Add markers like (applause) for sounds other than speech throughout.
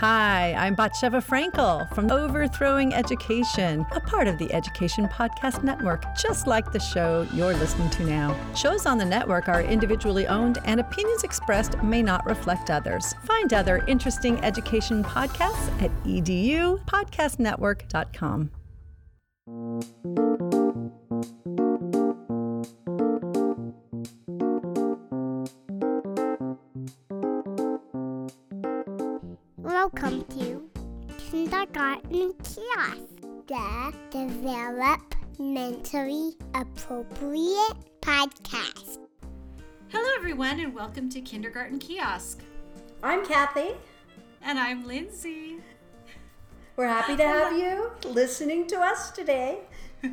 Hi, I'm Batsheva Frankel from Overthrowing Education, a part of the Education Podcast Network, just like the show you're listening to now. Shows on the network are individually owned, and opinions expressed may not reflect others. Find other interesting education podcasts at edupodcastnetwork.com. Kindergarten Kiosk, the developmentally appropriate podcast. Hello, everyone, and welcome to Kindergarten Kiosk. I'm Kathy. And I'm Lindsay. We're happy to have you listening to us today. (laughs)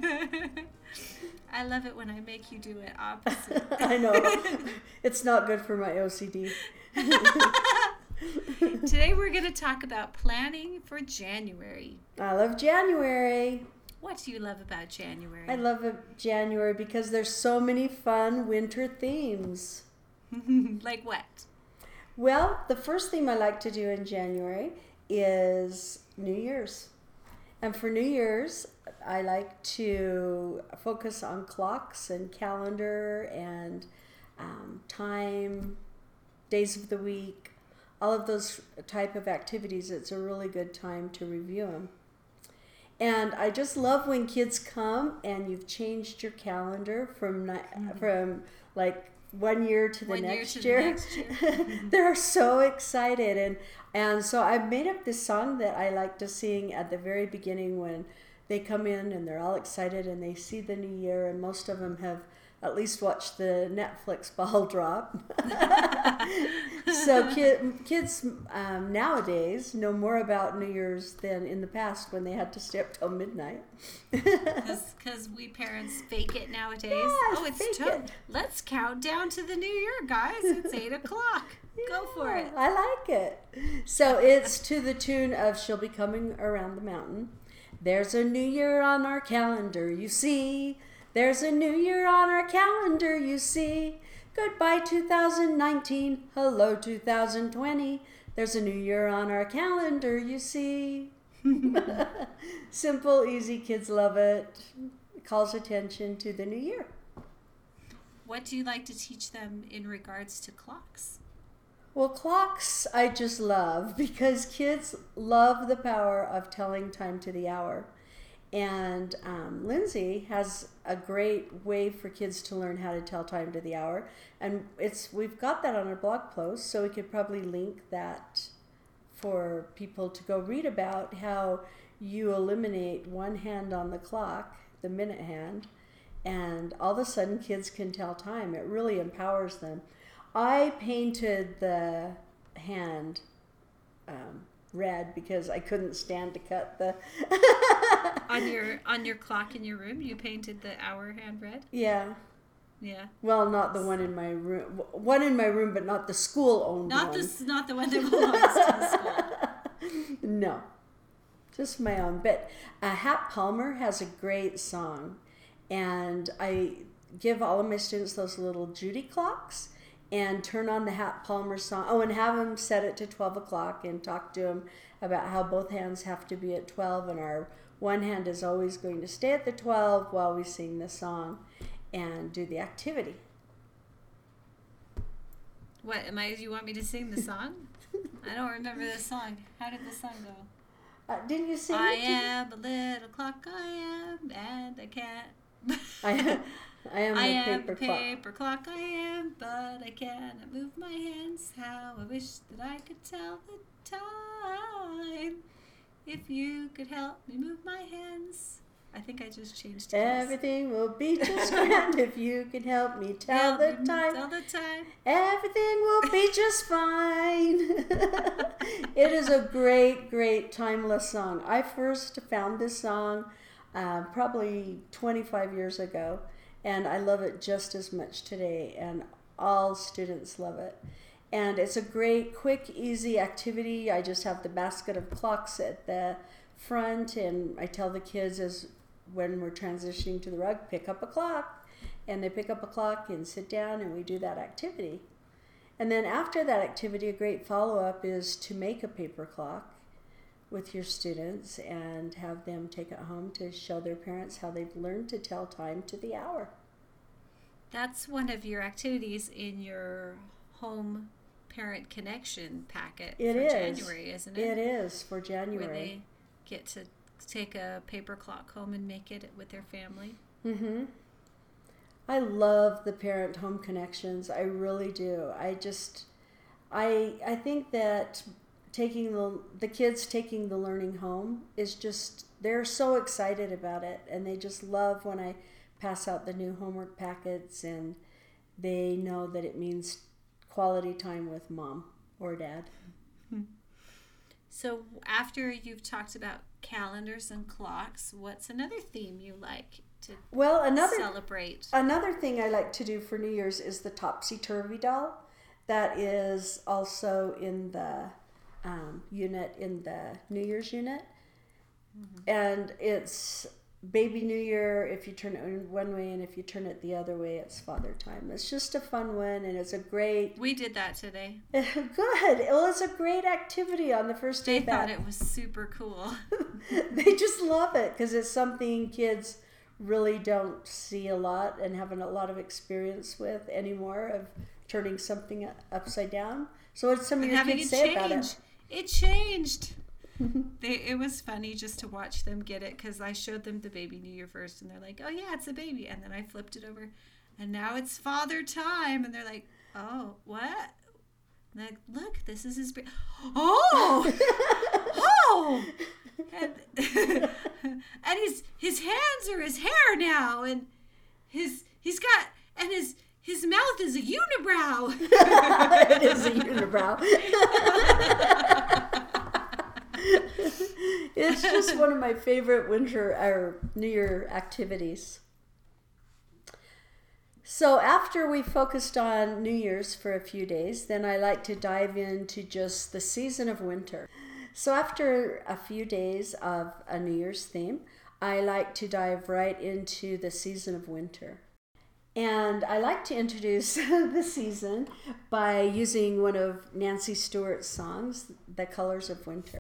I love it when I make you do it (laughs) opposite. I know. (laughs) It's not good for my OCD. (laughs) Today, we're going to talk about planning for January. I love January. What do you love about January? I love January because there's so many fun winter themes. (laughs) like what? Well, the first theme I like to do in January is New Year's. And for New Year's, I like to focus on clocks and calendar and um, time, days of the week, all of those type of activities. It's a really good time to review them. And I just love when kids come and you've changed your calendar from ni- mm-hmm. from like one year to the One year next to the year. next year. (laughs) They're so excited and and so I've made up this song that I like to sing at the very beginning when they come in and they're all excited and they see the new year and most of them have at least watch the Netflix (laughs) ball drop. (laughs) so kid, kids um, nowadays know more about New Year's than in the past when they had to stay up till midnight. (laughs) Because we parents fake it nowadays. oh, it's to- it. Let's count down to the new year, guys. It's 8 o'clock. Go for it. I like it. So it's to the tune of She'll Be Coming Around the Mountain. There's a new year on our calendar, you see. There's a new year on our calendar, you see. Goodbye 2019, hello 2020. There's a new year on our calendar, you see. (laughs) Simple, easy, kids love it. Calls attention to the new year. What do you like to teach them in regards to clocks? Well, clocks I just love because kids love the power of telling time to the hour. And um, Lindsay has a great way for kids to learn how to tell time to the hour, and it's we've got that on our blog post, so we could probably link that for people to go read about how you eliminate one hand on the clock, the minute hand, and all of a sudden kids can tell time. It really empowers them. I painted the hand um, red because I couldn't stand to cut the. (laughs) (laughs) On your on your clock in your room, you painted the hour hand red. yeah. Yeah, Well, not the one in my room. One in my room, but not the school owned not one. this, not the one that (laughs) belongs to the school. No, just my own. But uh, Hap Palmer has a great song, and I give all of my students those little Judy clocks and turn on the Hap Palmer song. Oh, and have them set it to 12 o'clock and talk to them about how both hands have to be at 12 and our one hand is always going to stay at the 12 while we sing the song and do the activity. What am I? You want me to sing the song? I don't remember the song. How did the song go? Uh, didn't you sing I it? am a little clock. I am, and I can't. I, I am (laughs) I a am paper a clock. paper clock. I am, but I cannot move my hands. How I wish that I could tell the time. If you could help me move my hands. I think I just changed it. Everything will be (laughs) just grand if you can help me tell the time. Tell the time. Everything will be (laughs) just fine. (laughs) it is a great, great timeless song. I first found this song uh, probably 25 years ago, and I love it just as much today, and all students love it. And it's a great, quick, easy activity. I just have the basket of clocks at the front, and I tell the kids as when we're transitioning to the rug, pick up a clock, and they pick up a clock and sit down, and we do that activity. And then after that activity, a great follow up is to make a paper clock with your students and have them take it home to show their parents how they've learned to tell time to the hour. That's one of your activities in your home parent connection packet It for is. January, isn't it? It is for January. Where they get to take a paper clock home and make it with their family. Mm-hmm. I love the parent home connections. I really do. I just, I, I think that taking the the kids taking the learning home is just they're so excited about it, and they just love when I pass out the new homework packets, and they know that it means quality time with mom or dad. So after you've talked about calendars and clocks, what's another theme you like to Well, another celebrate? Another thing I like to do for New Year's is the topsy turvy doll. That is also in the um, unit in the New Year's unit, and it's baby New Year if you turn it one way, and if you turn it the other way, it's Father Time. It's just a fun one, and it's a great, We did that today. (laughs) good. Well, it's a great activity on the first day They back thought it was super cool. (laughs) they just love it because it's something kids really don't see a lot and haven't a lot of experience with anymore of turning something upside down. So what's some of and your kids it say about change. it? It changed. (laughs) they, it was funny just to watch them get it because I showed them the baby New Year first, and they're like, "Oh yeah, it's a baby," and then I flipped it over, and now it's father time, and they're like, "Oh, what?" And like, look, this is his. Ba- (gasps) oh, (laughs) oh, and, (laughs) and his his hands are his hair now, and his he's got and his his mouth is a unibrow. it is a unibrow. it's just (laughs) one of my favorite winter or New Year activities. So after we focused on New Year's for a few days, then I like to dive into just the season of winter. So after a few days of a New Year's theme, I like to dive right into the season of winter. And I like to introduce (laughs) the season by using one of Nancy Stewart's songs, The Colors of Winter.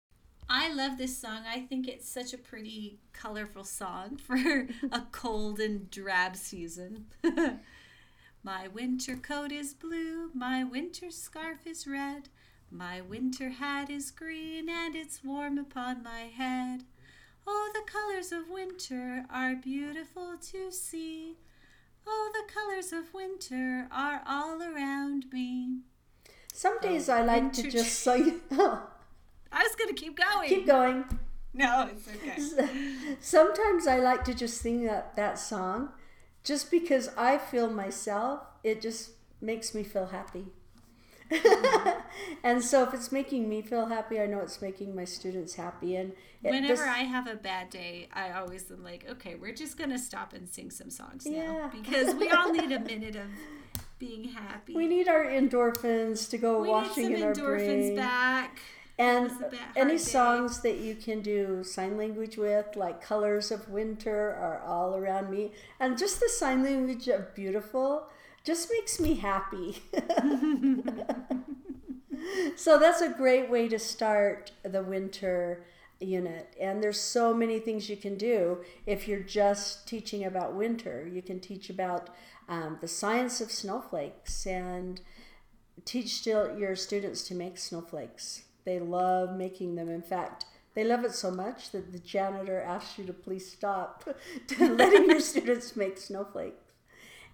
I love this song. I think it's such a pretty, colorful song (laughs) for a cold and drab season. (laughs) my winter coat is blue, my winter scarf is red, my winter hat is green, and it's warm upon my head. Oh, the colors of winter are beautiful to see. Oh, the colors of winter are all around me. Some days oh, I like to just sing. (laughs) I was going to keep going. Keep going. No, it's okay. Sometimes I like to just sing that, that song just because I feel myself, it just makes me feel happy. Mm-hmm. (laughs) and so if it's making me feel happy, I know it's making my students happy. And Whenever this- I have a bad day, I always am like, okay, we're just gonna stop and sing some songs Yeah. now because we all need a (laughs) minute of being happy. we need our endorphins to go We washing need in some our endorphins brain. back. And any day. songs that you can do sign language with, like Colors of Winter, are all around me. And just the sign language of beautiful just makes me happy. (laughs) so that's a great way to start the winter unit. And there's so many things you can do if you're just teaching about winter. You can teach about um, the science of snowflakes and teach still your students to make snowflakes. They love making them. In fact, they love it so much that the janitor asks you to please stop (laughs) to (laughs) letting your students make snowflakes.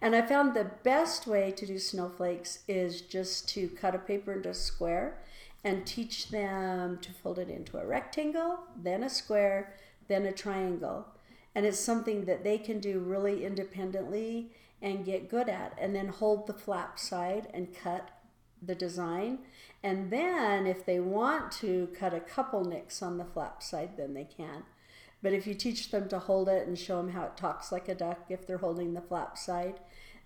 And I found the best way to do snowflakes is just to cut a paper into a square and teach them to fold it into a rectangle, then a square, then a triangle. And it's something that they can do really independently and get good at. And then hold the flap side and cut the design. And then if they want to cut a couple nicks on the flap side, then they can. But if you teach them to hold it and show them how it talks like a duck if they're holding the flap side,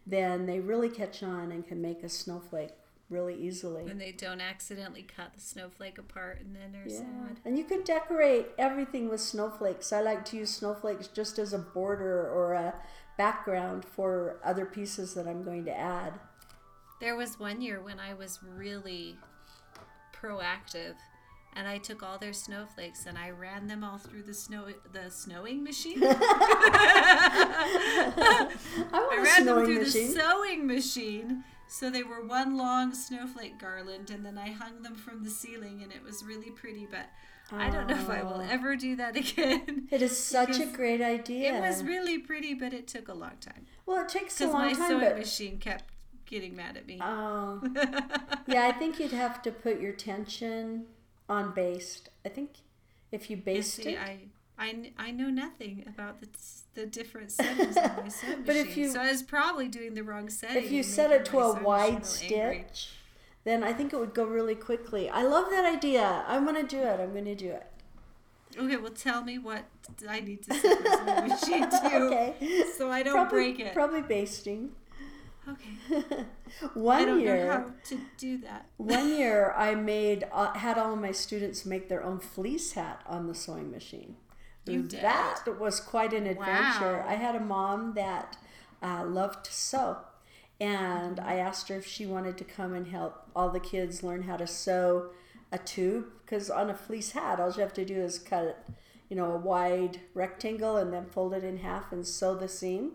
then they really catch on and can make a snowflake really easily. And they don't accidentally cut the snowflake apart and then they're Yeah. sad. And you can decorate everything with snowflakes. I like to use snowflakes just as a border or a background for other pieces that I'm going to add. There was one year when I was really proactive and I took all their snowflakes and I ran them all through the snow the snowing machine. (laughs) I I ran them through machine. the sewing machine. So they were one long snowflake garland, and then I hung them from the ceiling, and it was really pretty. But I don't know if I will Oh. ever do that (laughs) again. It is such a great idea. It was really pretty, but it took a long time well, it takes a long time. because my sewing machine kept getting mad at me. oh, (laughs) yeah, I think you'd have to put your tension on based. I think if you You based see, it, I, I, I know nothing about the, the different settings on my (laughs) sewing But if machine. you- so I was probably doing the wrong setting. if you set it to a wide angry. stitch, then I think it would go really quickly. I love that idea. I'm gonna do it. I'm gonna do it. Okay, well, tell me what I need to set my sewing machine to, okay. so I don't probably, break it. Probably basting. Okay, (laughs) I One don't year, know how to do that. (laughs) one year (laughs) I made uh, had all of my students make their own fleece hat on the sewing machine. You did? That was quite an adventure. Wow. I had a mom that uh, loved to sew, and I asked her if she wanted to come and help all the kids learn how to sew a tube. Because on a fleece hat, all you have to do is cut it, you know, a wide rectangle and then fold it in half and sew the seam,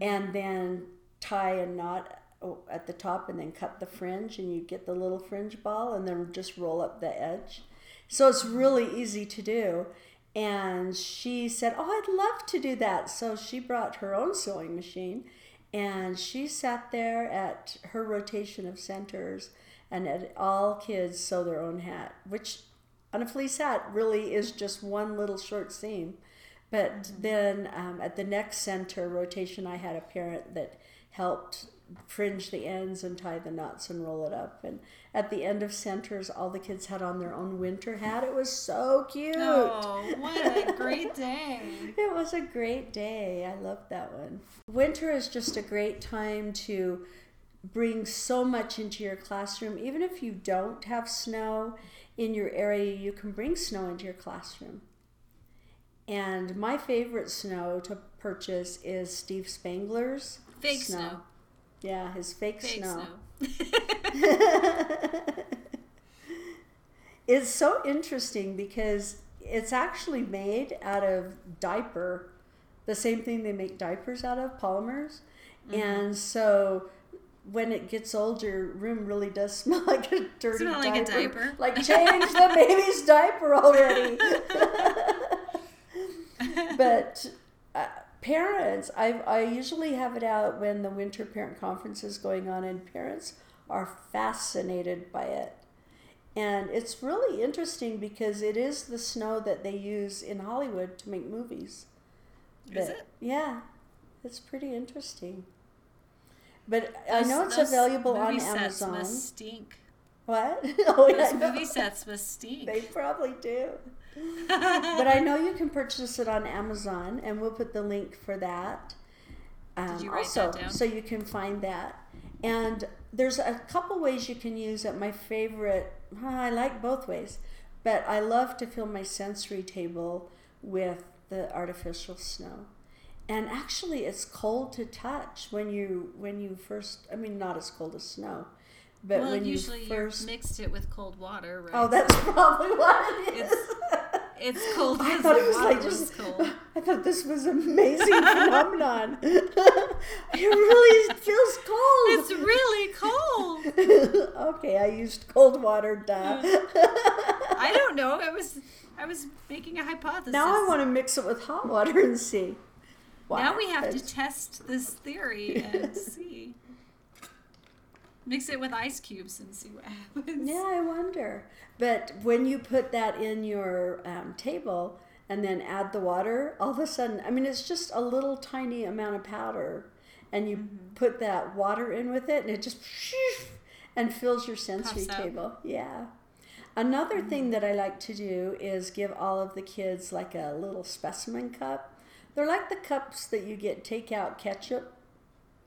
and then tie a knot oh, at the top and then cut the fringe and you get the little fringe ball and then just roll up the edge. So it's really easy to do. And she said, Oh, I'd love to do that. So she brought her own sewing machine and she sat there at her rotation of centers and had all kids sew their own hat, which on a fleece hat really is just one little short seam. But then um, at the next center rotation, I had a parent that helped fringe the ends and tie the knots and roll it up. And at the end of centers, all the kids had on their own winter hat. It was so cute. Oh, (laughs) what a great day! It was a great day. I loved that one. Winter is just a great time to bring so much into your classroom. Even if you don't have snow in your area, you can bring snow into your classroom. And my favorite snow to purchase is Steve Spangler's Fake snow. Yeah, his fake, Fake snow. snow. (laughs) It's so interesting because it's actually made out of diaper, the same thing they make diapers out of, polymers. Mm-hmm. And so when it gets old, your room really does (laughs) smell like a dirty Smell like a diaper. (laughs) Like change the baby's diaper already. but uh, parents, I, I usually have it out when the winter parent conference is going on, and parents are fascinated by it. And it's really interesting because it is the snow that they use in Hollywood to make movies. Is it? Yeah, it's pretty interesting. But I know it's those available on movie sets Amazon. Must stink. What? (laughs) oh, yeah, Those movie sets must stink. They probably do. But I know you can purchase it on Amazon, and we'll put the link for that. Um, Did you write also, that down? so you can find that. And there's a couple ways you can use it. My favorite, I like both ways, but I love to fill my sensory table with the artificial snow. And actually, it's cold to touch when you when you first. I mean, not as cold as snow, but well, when you usually first. you mixed it with cold water, right? Oh, that's (laughs) probably what it is. It's cold I thought it was like just. cold. (laughs) I thought this was amazing (laughs) phenomenon. (laughs) it really feels cold. It's really cold. okay, I used cold water. Duh. I don't know. I was I was making a hypothesis. now I want to mix it with hot water and see. Now we have to test this theory and see. Mix it with ice cubes and see what (laughs) happens. Yeah, I wonder. But when you put that in your um, table and then add the water, all of a sudden, I mean, it's just a little tiny amount of powder, and you Mm-hmm. put that water in with it, and it just (laughs) and fills your sensory Puffs out. table. Yeah. Another thing that I like to do is give all of the kids like a little specimen cup. They're like the cups that you get takeout ketchup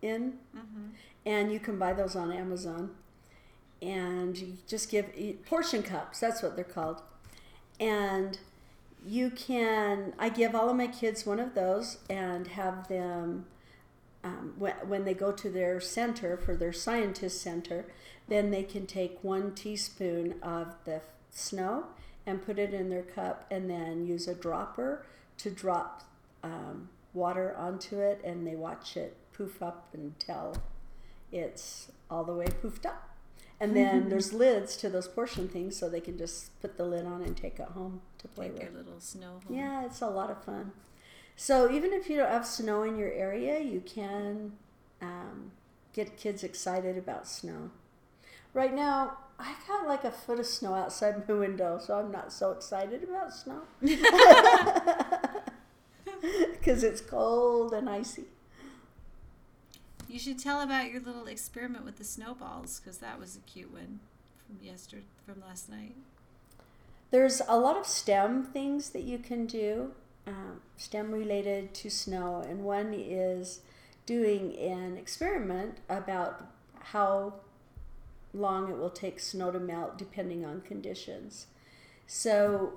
in, and you can buy those on Amazon. And you just give portion cups that's what they're called. And you can i give all of my kids one of those and have them um, when, when they go to their center for their scientist center, then they can take one teaspoon of the snow and put it in their cup and then use a dropper to drop um, water onto it and they watch it poof up until it's all the way poofed up. And then there's lids to those portion things so they can just put the lid on and take it home to play Take with. your little snow home. Yeah, it's a lot of fun. So even if you don't have snow in your area, you can um, get kids excited about snow. Right now, I got like a foot of snow outside my window, so I'm not so excited about snow (laughs) (laughs) because it's cold and icy. You should tell about your little experiment with the snowballs because that was a cute one from yesterday, from last night. There's a lot of STEM things that you can do, um, STEM related to snow, and one is doing an experiment about how long it will take snow to melt depending on conditions. So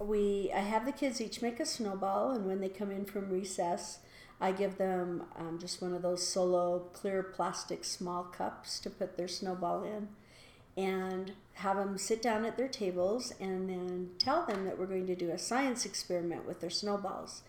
we I have the kids each make a snowball, and when they come in from recess, I give them um, just one of those solo clear plastic small cups to put their snowball in and have them sit down at their tables and then tell them that we're going to do a science experiment with their snowballs.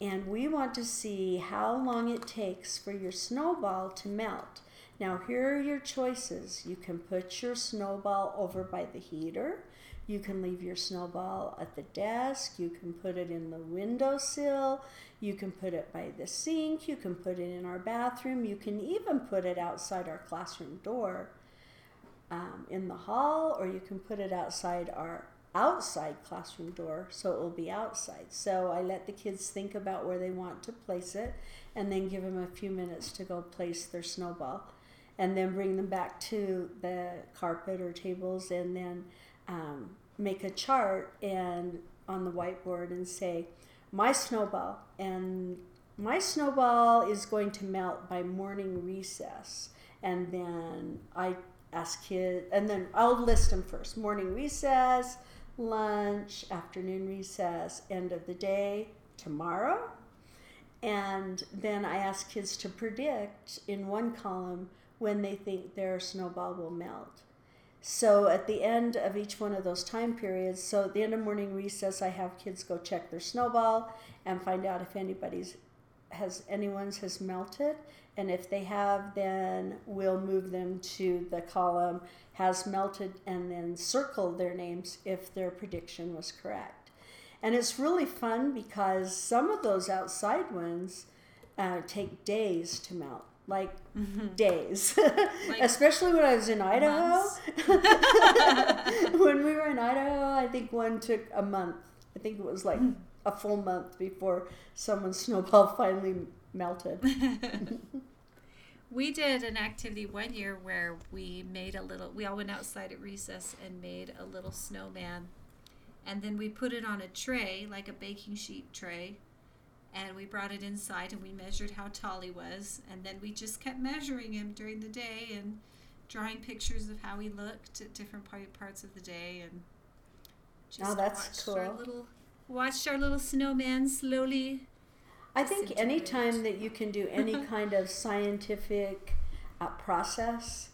And we want to see how long it takes for your snowball to melt. Now, here are your choices. You can put your snowball over by the heater. You can leave your snowball at the desk. You can put it in the windowsill. You can put it by the sink. You can put it in our bathroom. You can even put it outside our classroom door um, in the hall, or you can put it outside our outside classroom door so it will be outside. So I let the kids think about where they want to place it and then give them a few minutes to go place their snowball and then bring them back to the carpet or tables and then um, make a chart and on the whiteboard and say my snowball and my snowball is going to melt by morning recess and then i ask kids and then i'll list them first. Morning recess lunch afternoon recess end of the day tomorrow. And then i ask kids to predict in one column when they think their snowball will melt so at the end of each one of those time periods, so at the end of morning recess, I have kids go check their snowball and find out if anybody's has anyone's has melted, and if they have, then we'll move them to the column has melted, and then circle their names if their prediction was correct. And it's really fun because some of those outside ones uh, take days to melt like mm-hmm. days. (laughs) Especially when I was in Idaho. (laughs) when we were in Idaho, I think one took a month. I think it was like (laughs) a full month before someone's snowball finally melted. We did an activity one year where we made a little, we all went outside at recess and made a little snowman. And then we put it on a tray, like a baking sheet tray. And we brought it inside and we measured how tall he was. And then we just kept measuring him during the day and drawing pictures of how he looked at different parts of the day. And just Oh, that's watched our little, watched our little snowman slowly I think Disintegrate. anytime that you can do any (laughs) kind of scientific uh, process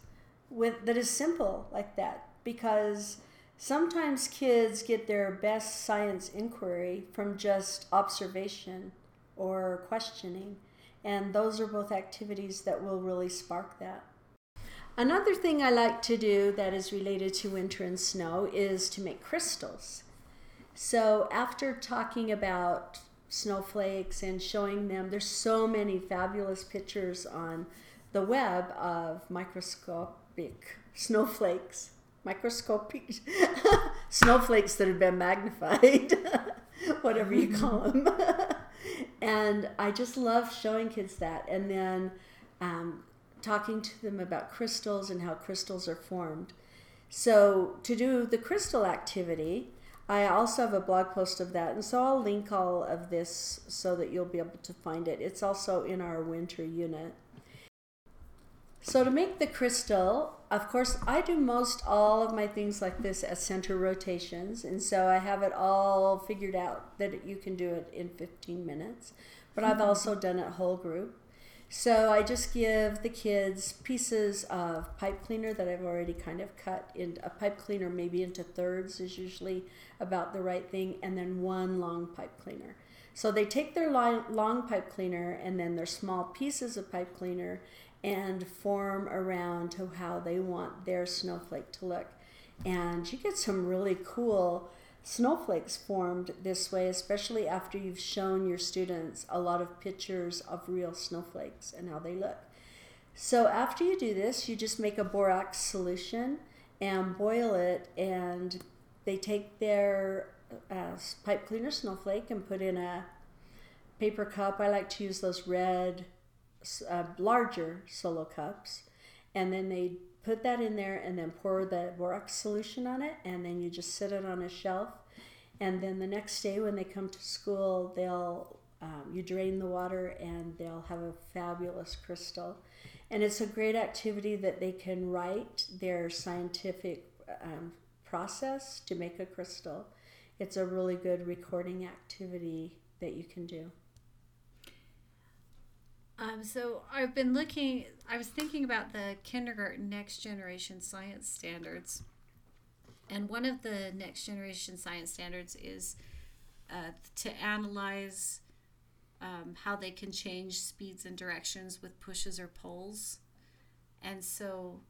with that is simple like that, because sometimes kids get their best science inquiry from just observation or questioning, and those are both activities that will really spark that. Another thing I like to do that is related to winter and snow is to make crystals. So after talking about snowflakes and showing them, there's so many fabulous pictures on the web of microscopic snowflakes, microscopic (laughs) snowflakes that have been magnified, (laughs) whatever you call (laughs) them. And I just love showing kids that, and then um, talking to them about crystals and how crystals are formed. So, to do the crystal activity, I also have a blog post of that, and so I'll link all of this so that you'll be able to find it. It's also in our winter unit. So, to make the crystal, of course, I do most all of my things like this as center rotations, and so I have it all figured out that you can do it in 15 minutes. But I've mm-hmm. also done it whole group. So I just give the kids pieces of pipe cleaner that I've already kind of cut in a pipe cleaner maybe into thirds is usually about the right thing, and then one long pipe cleaner. So they take their long, long pipe cleaner and then their small pieces of pipe cleaner and form around to how they want their snowflake to look. And you get some really cool snowflakes formed this way, especially after you've shown your students a lot of pictures of real snowflakes and how they look. So after you do this, you just make a borax solution and boil it, and they take their uh, pipe cleaner snowflake and put in a paper cup. I like to use those red, uh, larger solo cups, and then they put that in there and then pour the borax solution on it, and then you just sit it on a shelf. And then the next day when they come to school, they'll um, you drain the water and they'll have a fabulous crystal. And it's a great activity that they can write their scientific um, process to make a crystal. It's a really good recording activity that you can do. Um, so I've been looking, I was thinking about the kindergarten next generation science standards. And one of the next generation science standards is uh, to analyze um, how they can change speeds and directions with pushes or pulls. And so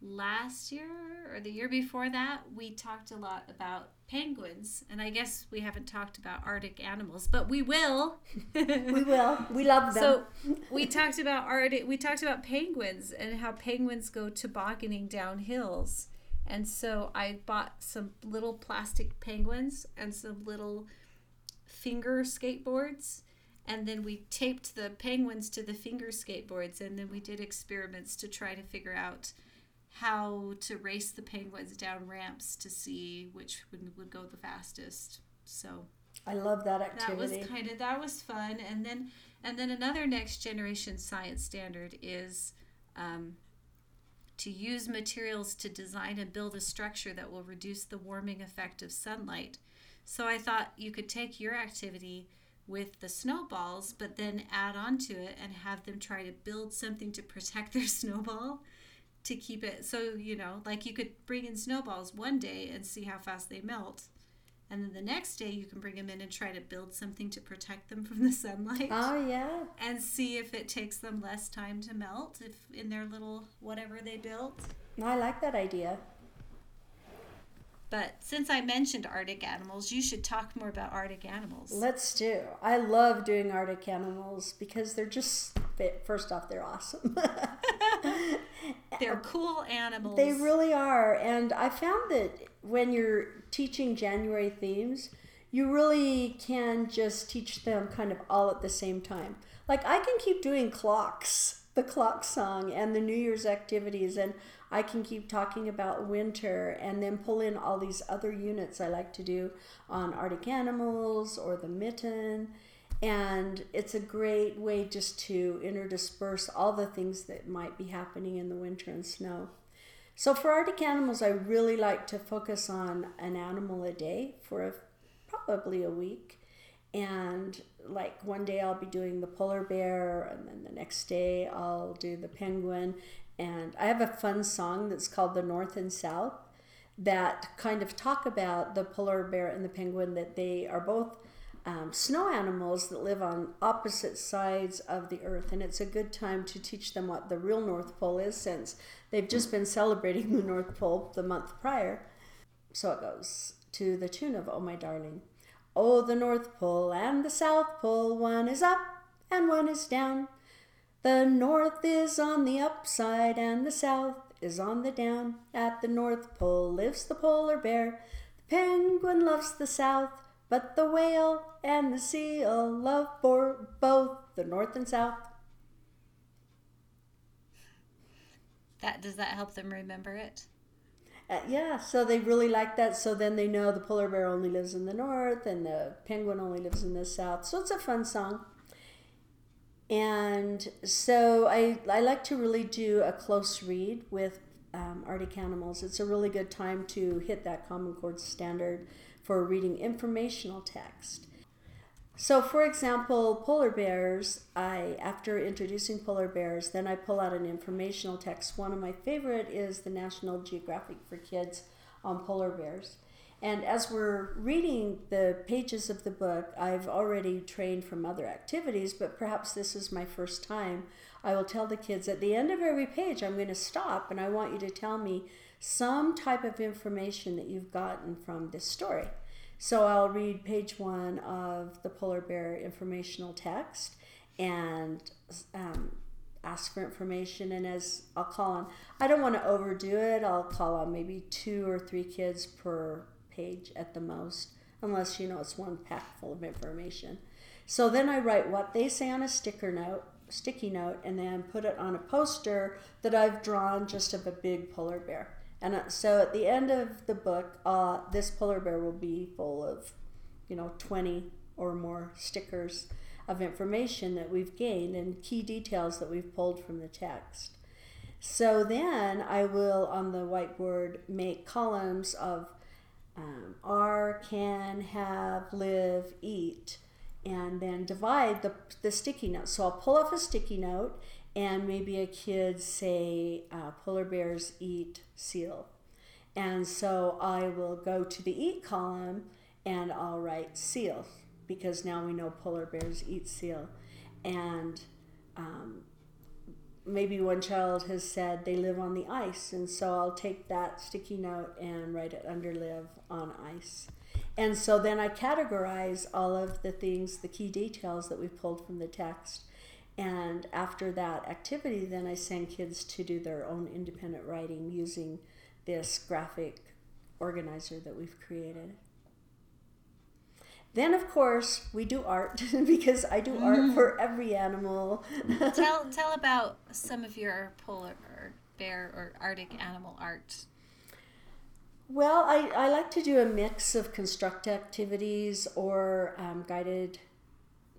last year or the year before that, we talked a lot about penguins. And I guess we haven't talked about Arctic animals, but we will. (laughs) we will. We love them. So we talked about Arctic, we talked about penguins and how penguins go tobogganing down hills. And so I bought some little plastic penguins and some little finger skateboards. And then we taped the penguins to the finger skateboards. And then we did experiments to try to figure out how to race the penguins down ramps to see which would, would go the fastest. So I love that activity. That was kind of that was fun. And then and then another next generation science standard is um, to use materials to design and build a structure that will reduce the warming effect of sunlight. So I thought you could take your activity with the snowballs, but then add on to it and have them try to build something to protect their (laughs) snowball to keep it. So, you know, like you could bring in snowballs one day and see how fast they melt. And then the next day, you can bring them in and try to build something to protect them (laughs) from the sunlight. Oh, yeah. And see if it takes them less time to melt if in their little whatever they built. I like that idea. But since I mentioned Arctic animals, you should talk more about Arctic animals. Let's do. I love doing Arctic animals because they're just, first off, they're awesome. (laughs) they're cool animals. They really are. And I found that when you're teaching January themes, you really can just teach them kind of all at the same time. Like I can keep doing clocks, the clock song, and the New Year's activities, and I can keep talking about winter and then pull in all these other units I like to do on Arctic animals or the mitten. And it's a great way just to interdisperse all the things that might be happening in the winter and snow. So for Arctic animals, I really like to focus on an animal a day for a, probably a week. And like one day I'll be doing the polar bear, and then the next day I'll do the penguin. And I have a fun song that's called The North and South that kind of talk about the polar bear and the penguin, that they are both um, snow animals that live on opposite sides of the earth, and it's a good time to teach them what the real North Pole is since they've just been celebrating (laughs) the North Pole the month prior. So it goes to the tune of Oh My Darling. Oh, the North Pole and the South Pole, one is up and one is down. The North is on the upside and the South is on the down. At the North Pole lives the polar bear. The penguin loves the South. But the whale and the seal love for both the north and south. That does that help them remember it? Uh, yeah, so they really like that. So then they know the polar bear only lives in the north and the penguin only lives in the south. So it's a fun song. And so I, I like to really do a close read with um, Arctic animals. It's a really good time to hit that Common Core standard for reading informational text. So, for example, polar bears, I after introducing polar bears, then I pull out an informational text. One of my favorite is the National Geographic for Kids on polar bears. And as we're reading the pages of the book, I've already trained from other activities, but perhaps this is my first time. I will tell the kids at the end of every page, I'm going to stop and I want you to tell me some type of information that you've gotten from this story. So I'll read page one of the polar bear informational text and um, ask for information. And as I'll call on, I don't want to overdo it. I'll call on maybe two or three kids per page at the most, unless you know it's one pack full of information. So then I write what they say on a sticker note, sticky note, and then put it on a poster that I've drawn just of a big polar bear. And uh, so at the end of the book, uh, this polar bear will be full of, you know, 20 or more stickers of information that we've gained and key details that we've pulled from the text. So then I will on the whiteboard make columns of um, are, can, have, live, eat, and then divide the, the sticky note. So I'll pull off a sticky note and maybe a kid say uh, polar bears eat seal. And so I will go to the eat column and I'll write seal because now we know polar bears eat seal. And um, maybe one child has said they live on the ice, and so I'll take that sticky note and write it under live on ice. And so then I categorize all of the things, the key details that we've pulled from the text and after that activity, then I send kids to do their own independent writing using this graphic organizer that we've created. Then, of course, we do art (laughs) because I do art mm-hmm. for every animal. (laughs) tell tell about some of your polar or bear or Arctic animal art. Well, I, I like to do a mix of construct activities or um, guided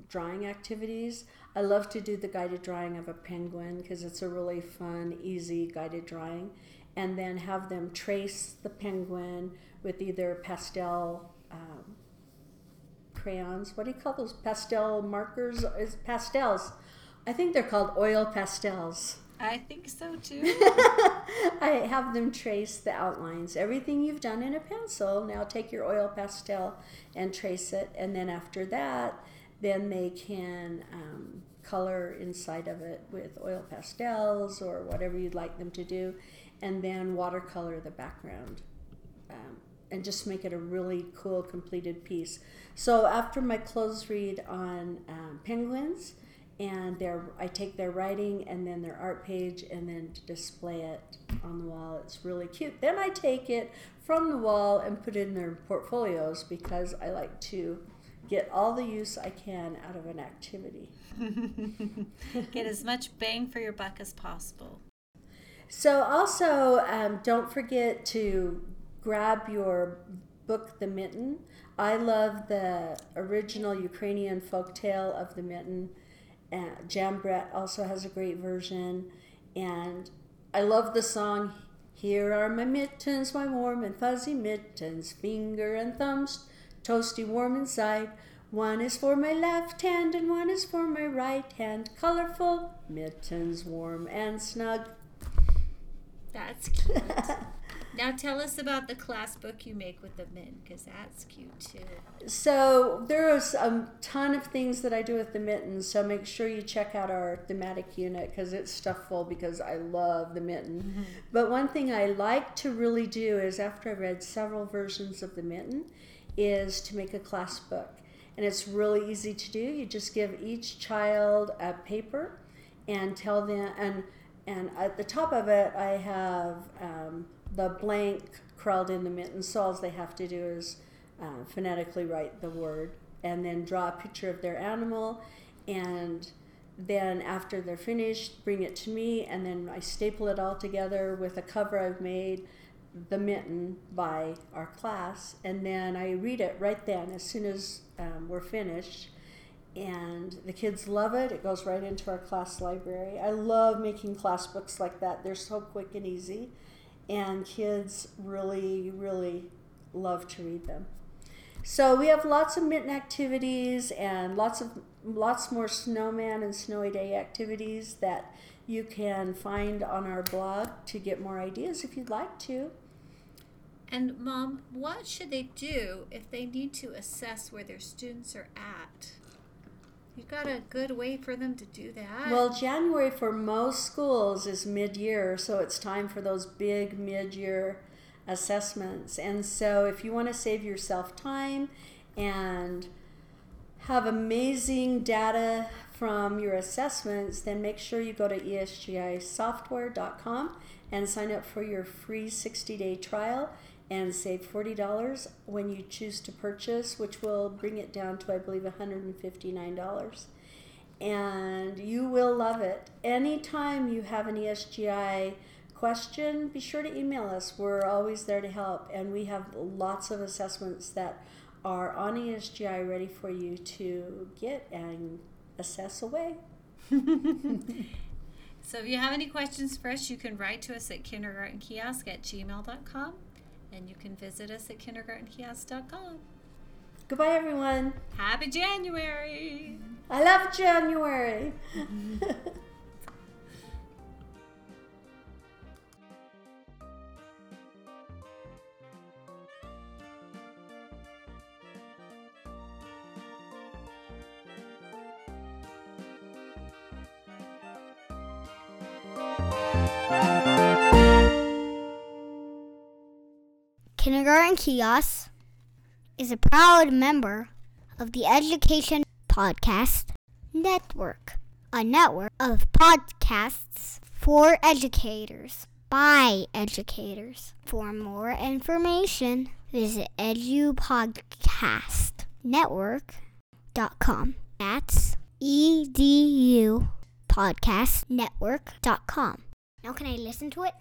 drawing activities. I love to do the guided drawing of a penguin because it's a really fun, easy guided drawing, and then have them trace the penguin with either pastel um, crayons. What do you call those pastel markers? Is pastels? I think they're called oil pastels. I think so too. (laughs) I have them trace the outlines. Everything you've done in a pencil, now take your oil pastel and trace it. And then after that, then they can um, color inside of it with oil pastels or whatever you'd like them to do, and then watercolor the background. Um, and just make it a really cool completed piece. So after my close read on um, penguins, and their I take their writing and then their art page and then display it on the wall. It's really cute. Then I take it from the wall and put it in their portfolios because I like to get all the use I can out of an activity. (laughs) get as much bang for your buck as possible. So, also, um, don't forget to grab your book, The Mitten. I love the original Ukrainian folk tale of The Mitten. Uh, Jan Brett also has a great version. And I love the song, Here are my mittens, my warm and fuzzy mittens, finger and thumbs toasty warm inside. One is for my left hand and one is for my right hand. Colorful mittens, warm and snug. That's cute. (laughs) now tell us about the class book you make with the mitten, because that's cute too. So there's a ton of things that I do with the mittens. So make sure you check out our thematic unit because it's stuff full because I love the mitten. Mm-hmm. But one thing I like to really do is after I've read several versions of the mitten is to make a class book. And it's really easy to do. You just give each child a paper and tell them, and, and at the top of it, I have um, the blank crawled in the mitten. So all they have to do is uh, phonetically write the word and then draw a picture of their animal. And then after they're finished, bring it to me, and then I staple it all together with a cover I've made the mitten by our class, and then I read it right then as soon as um, we're finished. And the kids love it. It goes right into our class library. I love making class books like that. They're so quick and easy, and kids really, really love to read them. So we have lots of mitten activities and lots of lots more snowman and snowy day activities that you can find on our blog to get more ideas if you'd like to. And mom, what should they do if they need to assess where their students are at? You got a good way for them to do that? Well, January for most schools is mid-year, so it's time for those big mid-year assessments. And so if you want to save yourself time and have amazing data from your assessments, then make sure you go to esgisoftware.com and sign up for your free 60 day trial and save $40 when you choose to purchase, which will bring it down to, I believe, $159. And you will love it. Anytime you have an ESGI question, be sure to email us. We're always there to help, and we have lots of assessments that are on ESGI ready for you to get and assess away. (laughs) so if you have any questions for us, you can write to us at kindergartenkiosk at gmail.com and you can visit us at kindergartenkiosk.com. Goodbye, everyone. Happy January. I love January. (laughs) Kindergarten Kiosk is a proud member of the Education Podcast Network, a network of podcasts for educators by educators. For more information, visit edupodcastnetwork.com. That's edu. Now can I listen to it?